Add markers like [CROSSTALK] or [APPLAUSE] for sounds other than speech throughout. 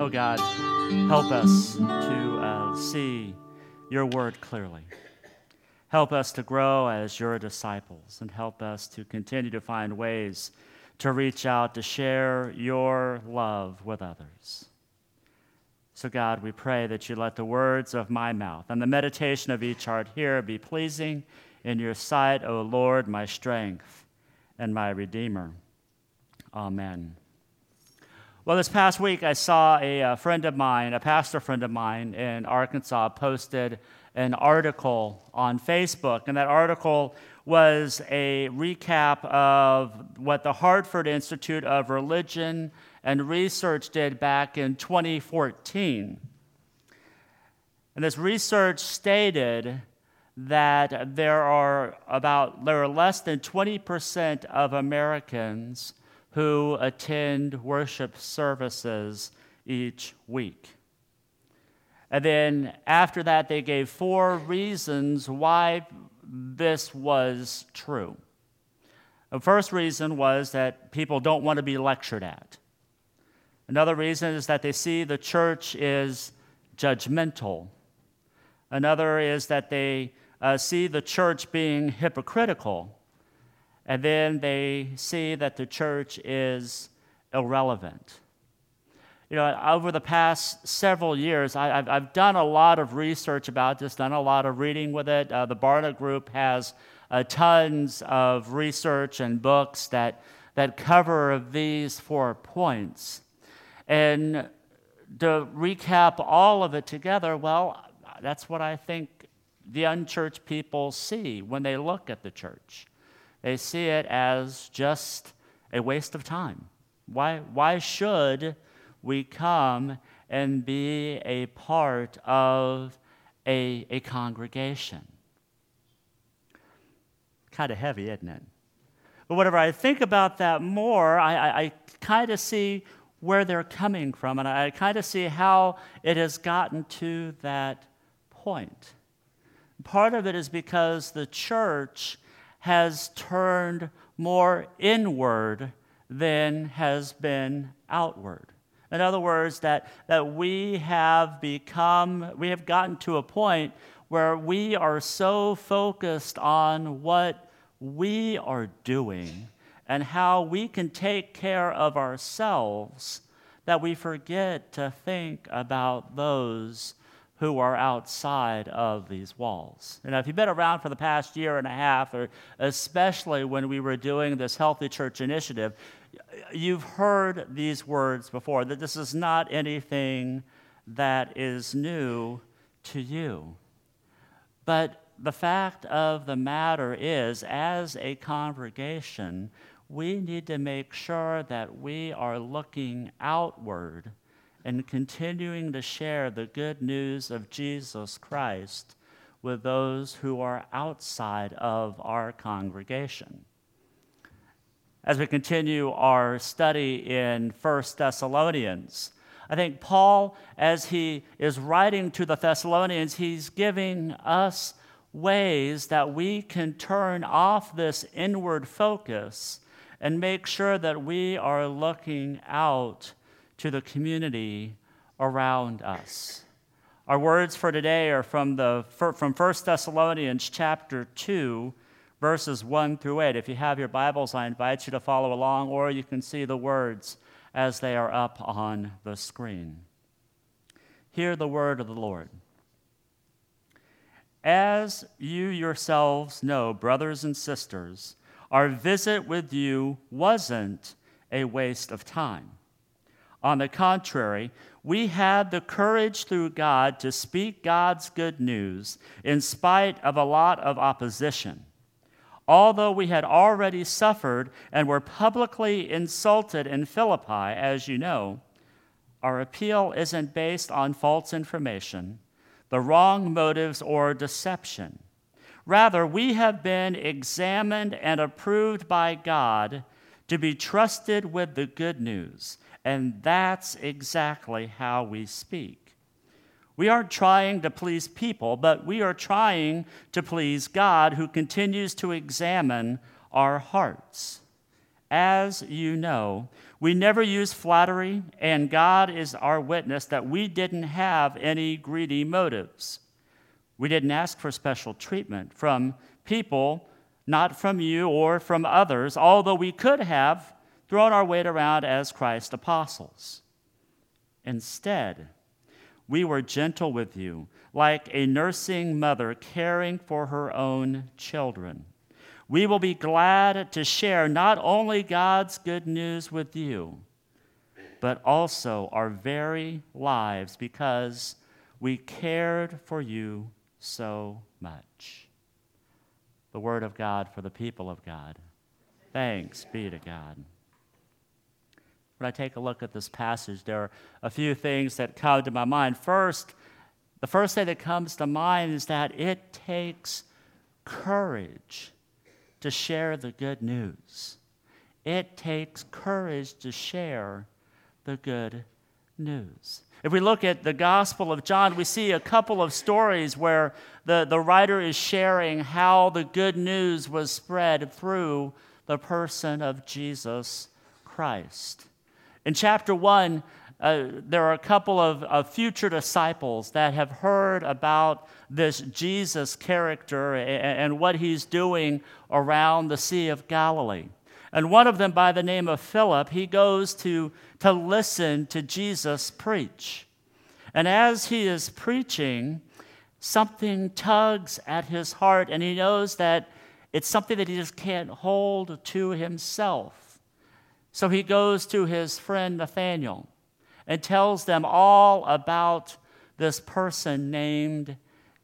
Oh God, help us to uh, see your word clearly. Help us to grow as your disciples and help us to continue to find ways to reach out to share your love with others. So, God, we pray that you let the words of my mouth and the meditation of each heart here be pleasing in your sight, O Lord, my strength and my Redeemer. Amen. Well, this past week, I saw a, a friend of mine, a pastor friend of mine in Arkansas, posted an article on Facebook, and that article was a recap of what the Hartford Institute of Religion and Research did back in 2014. And this research stated that there are about there are less than 20% of Americans who attend worship services each week. And then after that, they gave four reasons why this was true. The first reason was that people don't want to be lectured at. Another reason is that they see the church is judgmental. Another is that they uh, see the church being hypocritical. And then they see that the church is irrelevant you know, over the past several years, I, have I've done a lot of research about this, done a lot of reading with it. Uh, the Barna Group has uh, tons of research and books that, that cover these four points. And to recap all of it together, well, that's what I think the unchurched people see when they look at the church. They see it as just a waste of time. Why, why should we come and be a part of a, a congregation. Kind of heavy, isn't it? But whenever I think about that more, I, I, I kind of see where they're coming from, and I kind of see how it has gotten to that point. Part of it is because the church has turned more inward than has been outward. In other words, that, that we have become, we have gotten to a point where we are so focused on what we are doing and how we can take care of ourselves that we forget to think about those who are outside of these walls. And if you've been around for the past year and a half, or especially when we were doing this Healthy Church Initiative, you've heard these words before, that this is not anything that is new to you. But the fact of the matter is, as a congregation, we need to make sure that we are looking outward and continuing to share the good news of Jesus Christ with those who are outside of our congregation as we continue our study in 1 Thessalonians. I think Paul, as he is writing to the Thessalonians, he's giving us ways that we can turn off this inward focus and make sure that we are looking out to the community around us. Our words for today are from, the, from 1 Thessalonians chapter 2, verses 1 through 8. If you have your Bibles, I invite you to follow along, or you can see the words as they are up on the screen. Hear the word of the Lord. As you yourselves know, brothers and sisters, our visit with you wasn't a waste of time. On the contrary, we had the courage through God to speak God's good news in spite of a lot of opposition although we had already suffered and were publicly insulted in Philippi, as you know, Our appeal isn't based on false information, the wrong motives, or deception. Rather, we have been examined and approved by God to be trusted with the good news, and that's exactly how we speak. We aren't trying to please people, but we are trying to please God who continues to examine our hearts. As you know, we never use flattery, and God is our witness that we didn't have any greedy motives. We didn't ask for special treatment from people, not from you or from others, although we could have thrown our weight around as Christ's apostles. Instead, we were gentle with you, like a nursing mother caring for her own children. We will be glad to share not only God's good news with you, but also our very lives because we cared for you so much. The Word of God for the people of God. Thanks be to God. When I take a look at this passage, there are a few things that come to my mind. First, the first thing that comes to mind is that it takes courage to share the good news. It takes courage to share the good news. If we look at the Gospel of John, we see a couple of stories where the, the writer is sharing how the good news was spread through the person of Jesus Christ. In chapter 1, uh, there are a couple of, of, future disciples that have heard about this Jesus character and, and what he's doing around the Sea of Galilee. And one of them, by the name of Philip, he goes to, to listen to Jesus preach. And as he is preaching, something tugs at his heart, and he knows that it's something that he just can't hold to himself. So he goes to his friend Nathanael and tells them all about this person named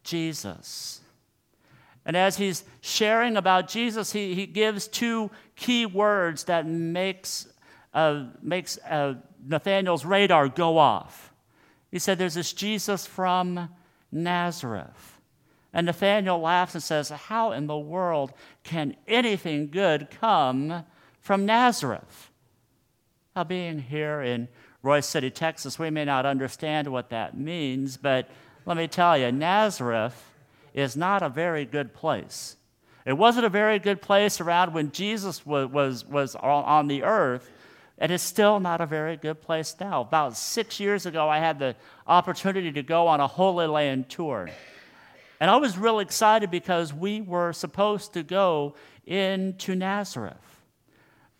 Jesus. And as he's sharing about Jesus, he, he gives two key words that makes, uh, makes uh, Nathanael's radar go off. He said, There's this Jesus from Nazareth. And Nathanael laughs and says, How in the world can anything good come from Nazareth? Now, being here in Royse City, Texas, we may not understand what that means, but let me tell you, Nazareth is not a very good place. It wasn't a very good place around when Jesus was, was, was on the earth, and it's still not a very good place now. About six years ago, I had the opportunity to go on a Holy Land tour. And I was really excited because we were supposed to go into Nazareth.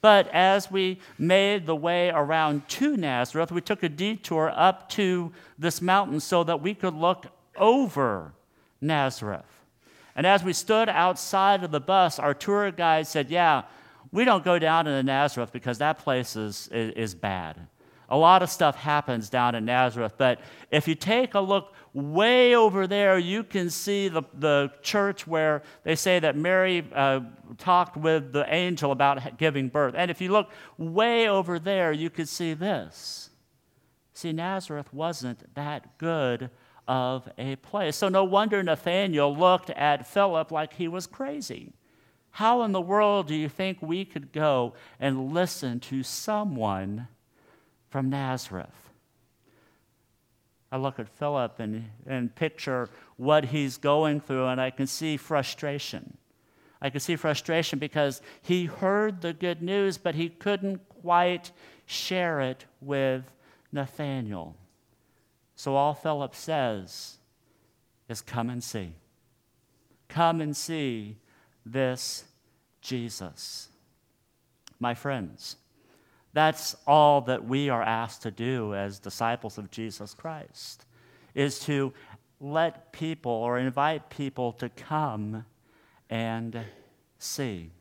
But as we made the way around to Nazareth, we took a detour up to this mountain so that we could look over Nazareth. And as we stood outside of the bus, our tour guide said, Yeah, we don't go down into Nazareth because that place is, is, is bad. A lot of stuff happens down in Nazareth, but if you take a look way over there, you can see the, the church where they say that Mary uh, talked with the angel about giving birth. And if you look way over there, you could see this. See, Nazareth wasn't that good of a place. So no wonder Nathanael looked at Philip like he was crazy. How in the world do you think we could go and listen to someone from Nazareth? I look at Philip and, and picture what he's going through, and I can see frustration. I can see frustration because he heard the good news, but he couldn't quite share it with Nathanael. So all Philip says is, Come and see. Come and see this Jesus. My friends, that's all that we are asked to do as disciples of Jesus Christ, is to let people or invite people to come and see.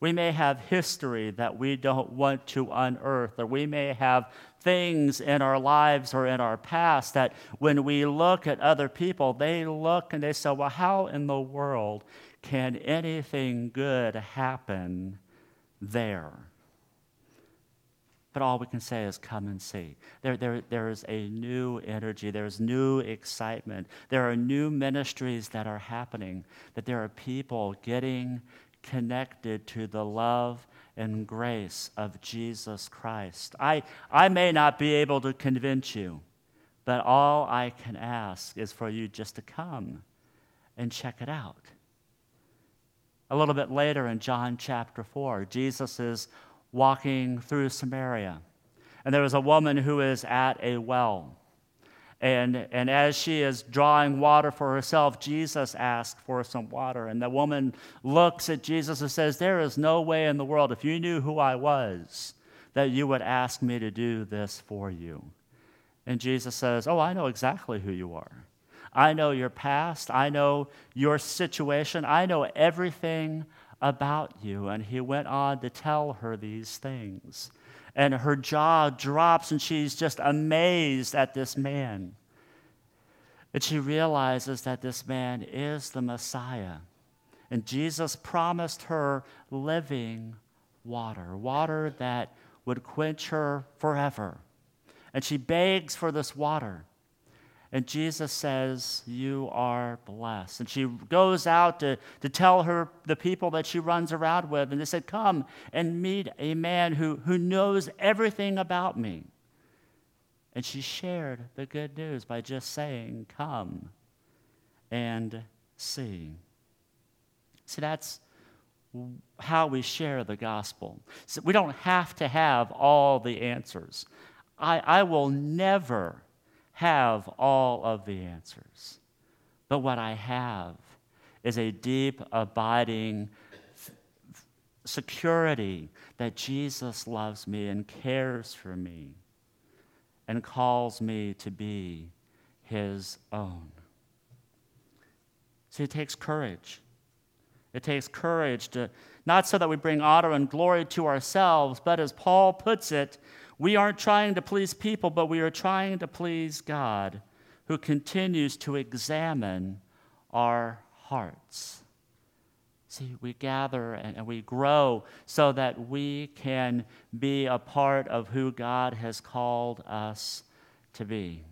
We may have history that we don't want to unearth, or we may have things in our lives or in our past that when we look at other people, they look and they say, Well, how in the world can anything good happen there? But all we can say is come and see. There, there, there is a new energy, there's new excitement, there are new ministries that are happening, that there are people getting connected to the love and grace of Jesus Christ. I, I may not be able to convince you, but all I can ask is for you just to come and check it out. A little bit later in John chapter 4, Jesus is walking through Samaria, and there was a woman who is at a well. And, and as she is drawing water for herself, Jesus asked for some water. And the woman looks at Jesus and says, There is no way in the world, if you knew who I was, that you would ask me to do this for you. And Jesus says, Oh, I know exactly who you are. I know your past. I know your situation. I know everything about you. And he went on to tell her these things and her jaw drops and she's just amazed at this man. And she realizes that this man is the Messiah. And Jesus promised her living water, water that would quench her forever. And she begs for this water. And Jesus says, You are blessed. And she goes out to, to tell her the people that she runs around with. And they said, Come and meet a man who, who knows everything about me. And she shared the good news by just saying, Come and see. See, that's how we share the gospel. So we don't have to have all the answers. I, I will never have all of the answers. But what I have is a deep, abiding security that Jesus loves me and cares for me and calls me to be his own. See, it takes courage. It takes courage to, not so that we bring honor and glory to ourselves, but as Paul puts it, we aren't trying to please people, but we are trying to please God, who continues to examine our hearts. See, we gather and we grow so that we can be a part of who God has called us to be.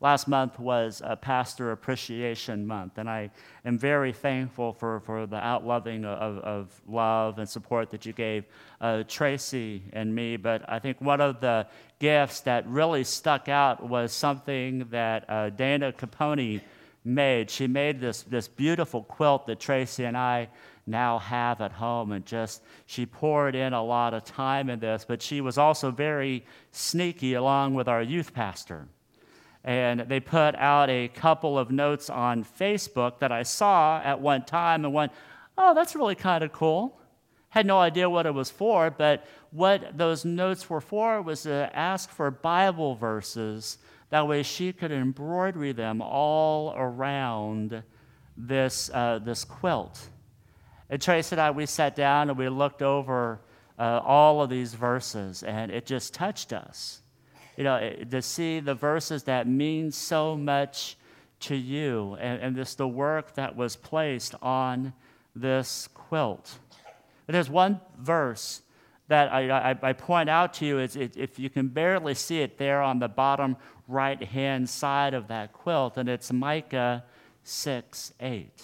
Last month was a Pastor Appreciation Month, and I am very thankful for, for the outloving of, of love and support that you gave uh, Tracy and me. But I think one of the gifts that really stuck out was something that uh, Dana Capone made. She made this, this beautiful quilt that Tracy and I now have at home and just she poured in a lot of time in this but she was also very sneaky along with our youth pastor and they put out a couple of notes on Facebook that I saw at one time and went, oh, that's really kind of cool. Had no idea what it was for, but what those notes were for was to ask for Bible verses. That way she could embroider them all around this, uh, this quilt. And Trace and I, we sat down and we looked over uh, all of these verses, and it just touched us you know, eh, to see the verses that mean so much to you and, and this the work that was placed on this quilt. But there's one verse that I, I, I point out to you is it, if you can barely see it there on the bottom right hand side of that quilt, and it's Micah 6 8.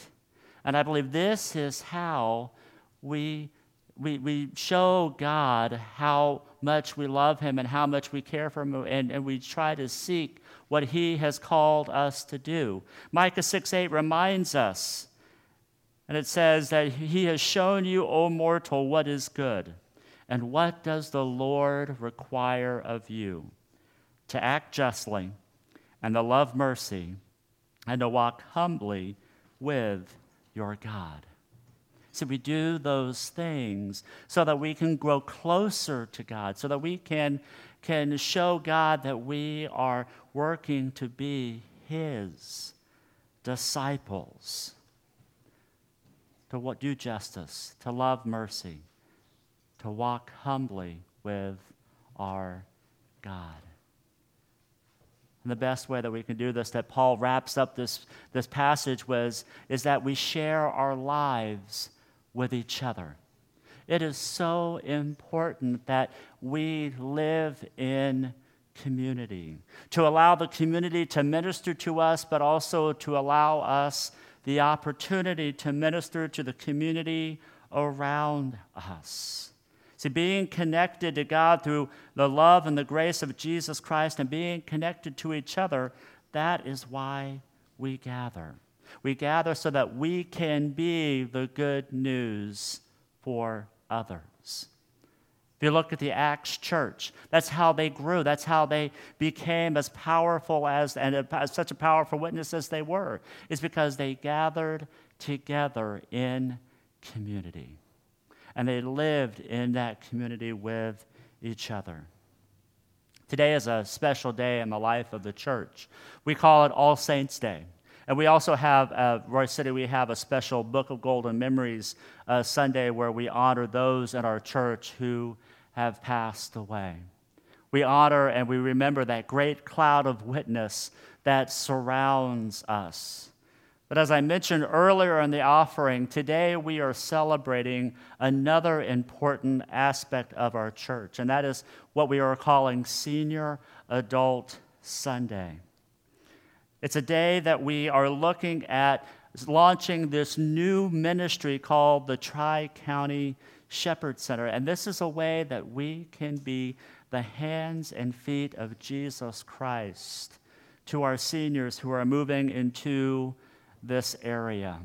And I believe this is how we, we, we show God how much we love him and how much we care for him, and, and we try to seek what he has called us to do. Micah 6 8 reminds us, and it says that he has shown you, O mortal, what is good. And what does the Lord require of you? To act justly and to love mercy and to walk humbly with your God. So we do those things so that we can grow closer to God, so that we can, can show God that we are working to be His disciples, to what, do justice, to love mercy, to walk humbly with our God. And the best way that we can do this, that Paul wraps up this, this passage, was, is that we share our lives with each other. it is so important that we live in community, to allow the community to minister to us, but also to allow us the opportunity to minister to the community around us. See, being connected to God through the love and the grace of Jesus Christ and being connected to each other, that is why we gather. We gather so that we can be the good news for others. If you look at the Acts church, that's how they grew. That's how they became as powerful as and as such a powerful witness as they were. Is because they gathered together in community. And they lived in that community with each other. Today is a special day in the life of the church. We call it All Saints' Day. And we also have, uh, Royse City, we have a special Book of Golden Memories uh, Sunday where we honor those in our church who have passed away. We honor and we remember that great cloud of witness that surrounds us. But as I mentioned earlier in the offering, today we are celebrating another important aspect of our church, and that is what we are calling Senior Adult Sunday. It's a day that we are looking at launching this new ministry called the Tri County Shepherd Center. And this is a way that we can be the hands and feet of Jesus Christ to our seniors who are moving into this area.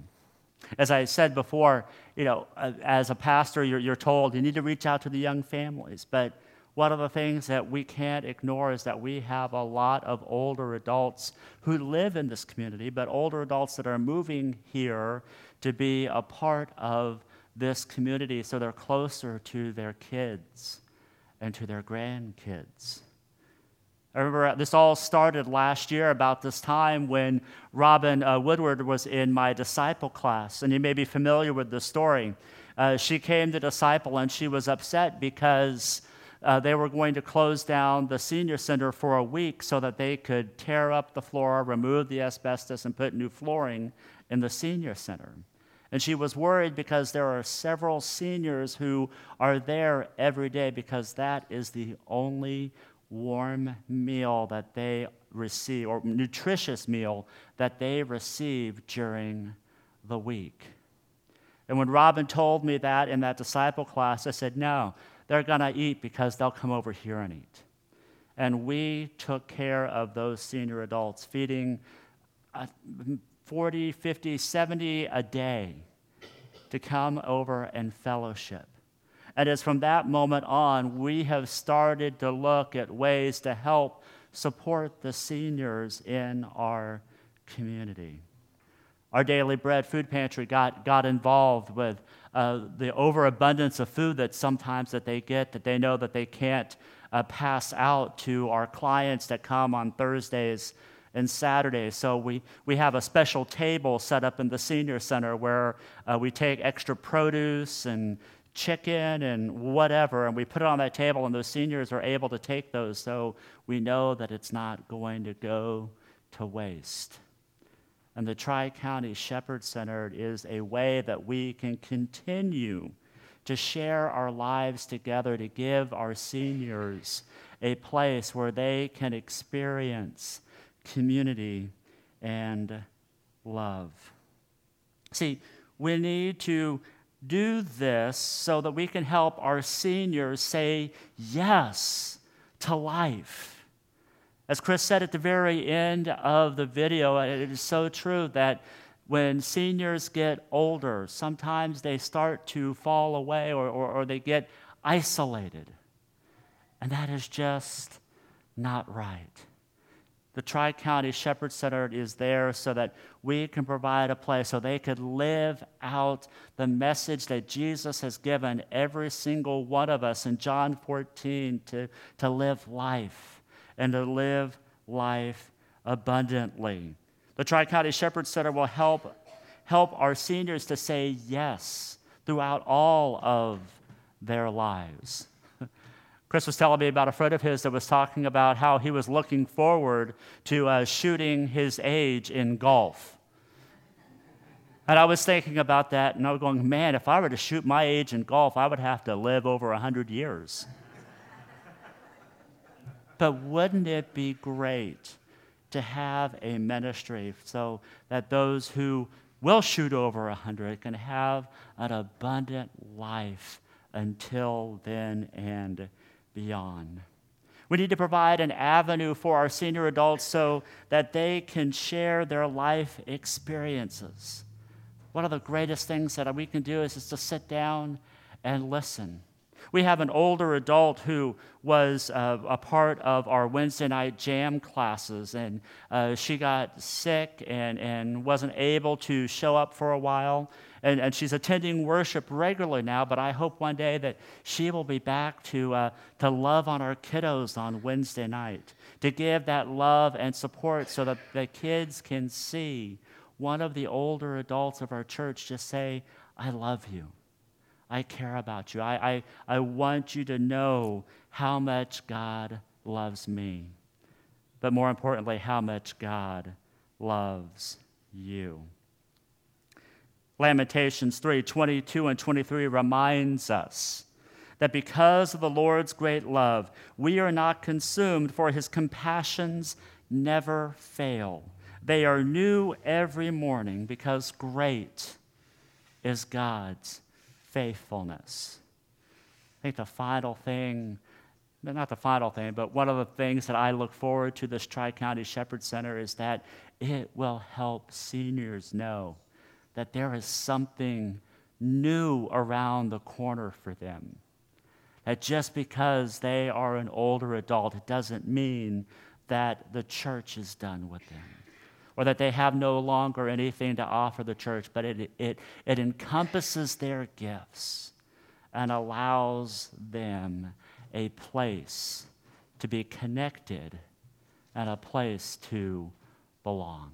As I said before, you know, as a pastor, you're, you're told you need to reach out to the young families. But one of the things that we can't ignore is that we have a lot of older adults who live in this community, but older adults that are moving here to be a part of this community so they're closer to their kids and to their grandkids. I remember this all started last year about this time when Robin uh, Woodward was in my disciple class, and you may be familiar with the story. Uh, she came to disciple and she was upset because uh, they were going to close down the senior center for a week so that they could tear up the floor, remove the asbestos, and put new flooring in the senior center. And she was worried because there are several seniors who are there every day because that is the only warm meal that they receive, or nutritious meal that they receive during the week. And when Robin told me that in that disciple class, I said, No, they're going to eat because they'll come over here and eat. And we took care of those senior adults, feeding uh, 40, 50, 70 a day to come over and fellowship. And it's from that moment on, we have started to look at ways to help support the seniors in our community. Our Daily Bread food pantry got, got involved with uh, the overabundance of food that sometimes that they get that they know that they can't uh, pass out to our clients that come on Thursdays and Saturdays. So we, we have a special table set up in the senior center where uh, we take extra produce and chicken and whatever, and we put it on that table, and those seniors are able to take those so we know that it's not going to go to waste. And the Tri County Shepherd Center is a way that we can continue to share our lives together, to give our seniors a place where they can experience community and love. See, we need to do this so that we can help our seniors say yes to life. As Chris said at the very end of the video, it is so true that when seniors get older, sometimes they start to fall away or, or, or they get isolated. And that is just not right. The Tri County Shepherd Center is there so that we can provide a place so they could live out the message that Jesus has given every single one of us in John 14 to, to live life and to live life abundantly. The Tri County Shepherd Center will help, help our seniors to say yes throughout all of their lives. [LAUGHS] Chris was telling me about a friend of his that was talking about how he was looking forward to uh, shooting his age in golf. And I was thinking about that, and I was going, man, if I were to shoot my age in golf, I would have to live over 100 years. But wouldn't it be great to have a ministry so that those who will shoot over 100 can have an abundant life until then and beyond? We need to provide an avenue for our senior adults so that they can share their life experiences one of the greatest things that we can do is, is to sit down and listen. We have an older adult who was uh, a part of our Wednesday night jam classes, and uh, she got sick and, and wasn't able to show up for a while. And, and she's attending worship regularly now, but I hope one day that she will be back to, uh, to love on our kiddos on Wednesday night, to give that love and support so that the kids can see one of the older adults of our church just say, I love you. I care about you. I, I, I want you to know how much God loves me. But more importantly, how much God loves you. Lamentations 3 22 and 23 reminds us that because of the Lord's great love, we are not consumed, for his compassions never fail. They are new every morning because great is God's faithfulness. I think the final thing, not the final thing, but one of the things that I look forward to this Tri County Shepherd Center is that it will help seniors know that there is something new around the corner for them. That just because they are an older adult, it doesn't mean that the church is done with them or that they have no longer anything to offer the church, but it, it, it encompasses their gifts and allows them a place to be connected and a place to belong.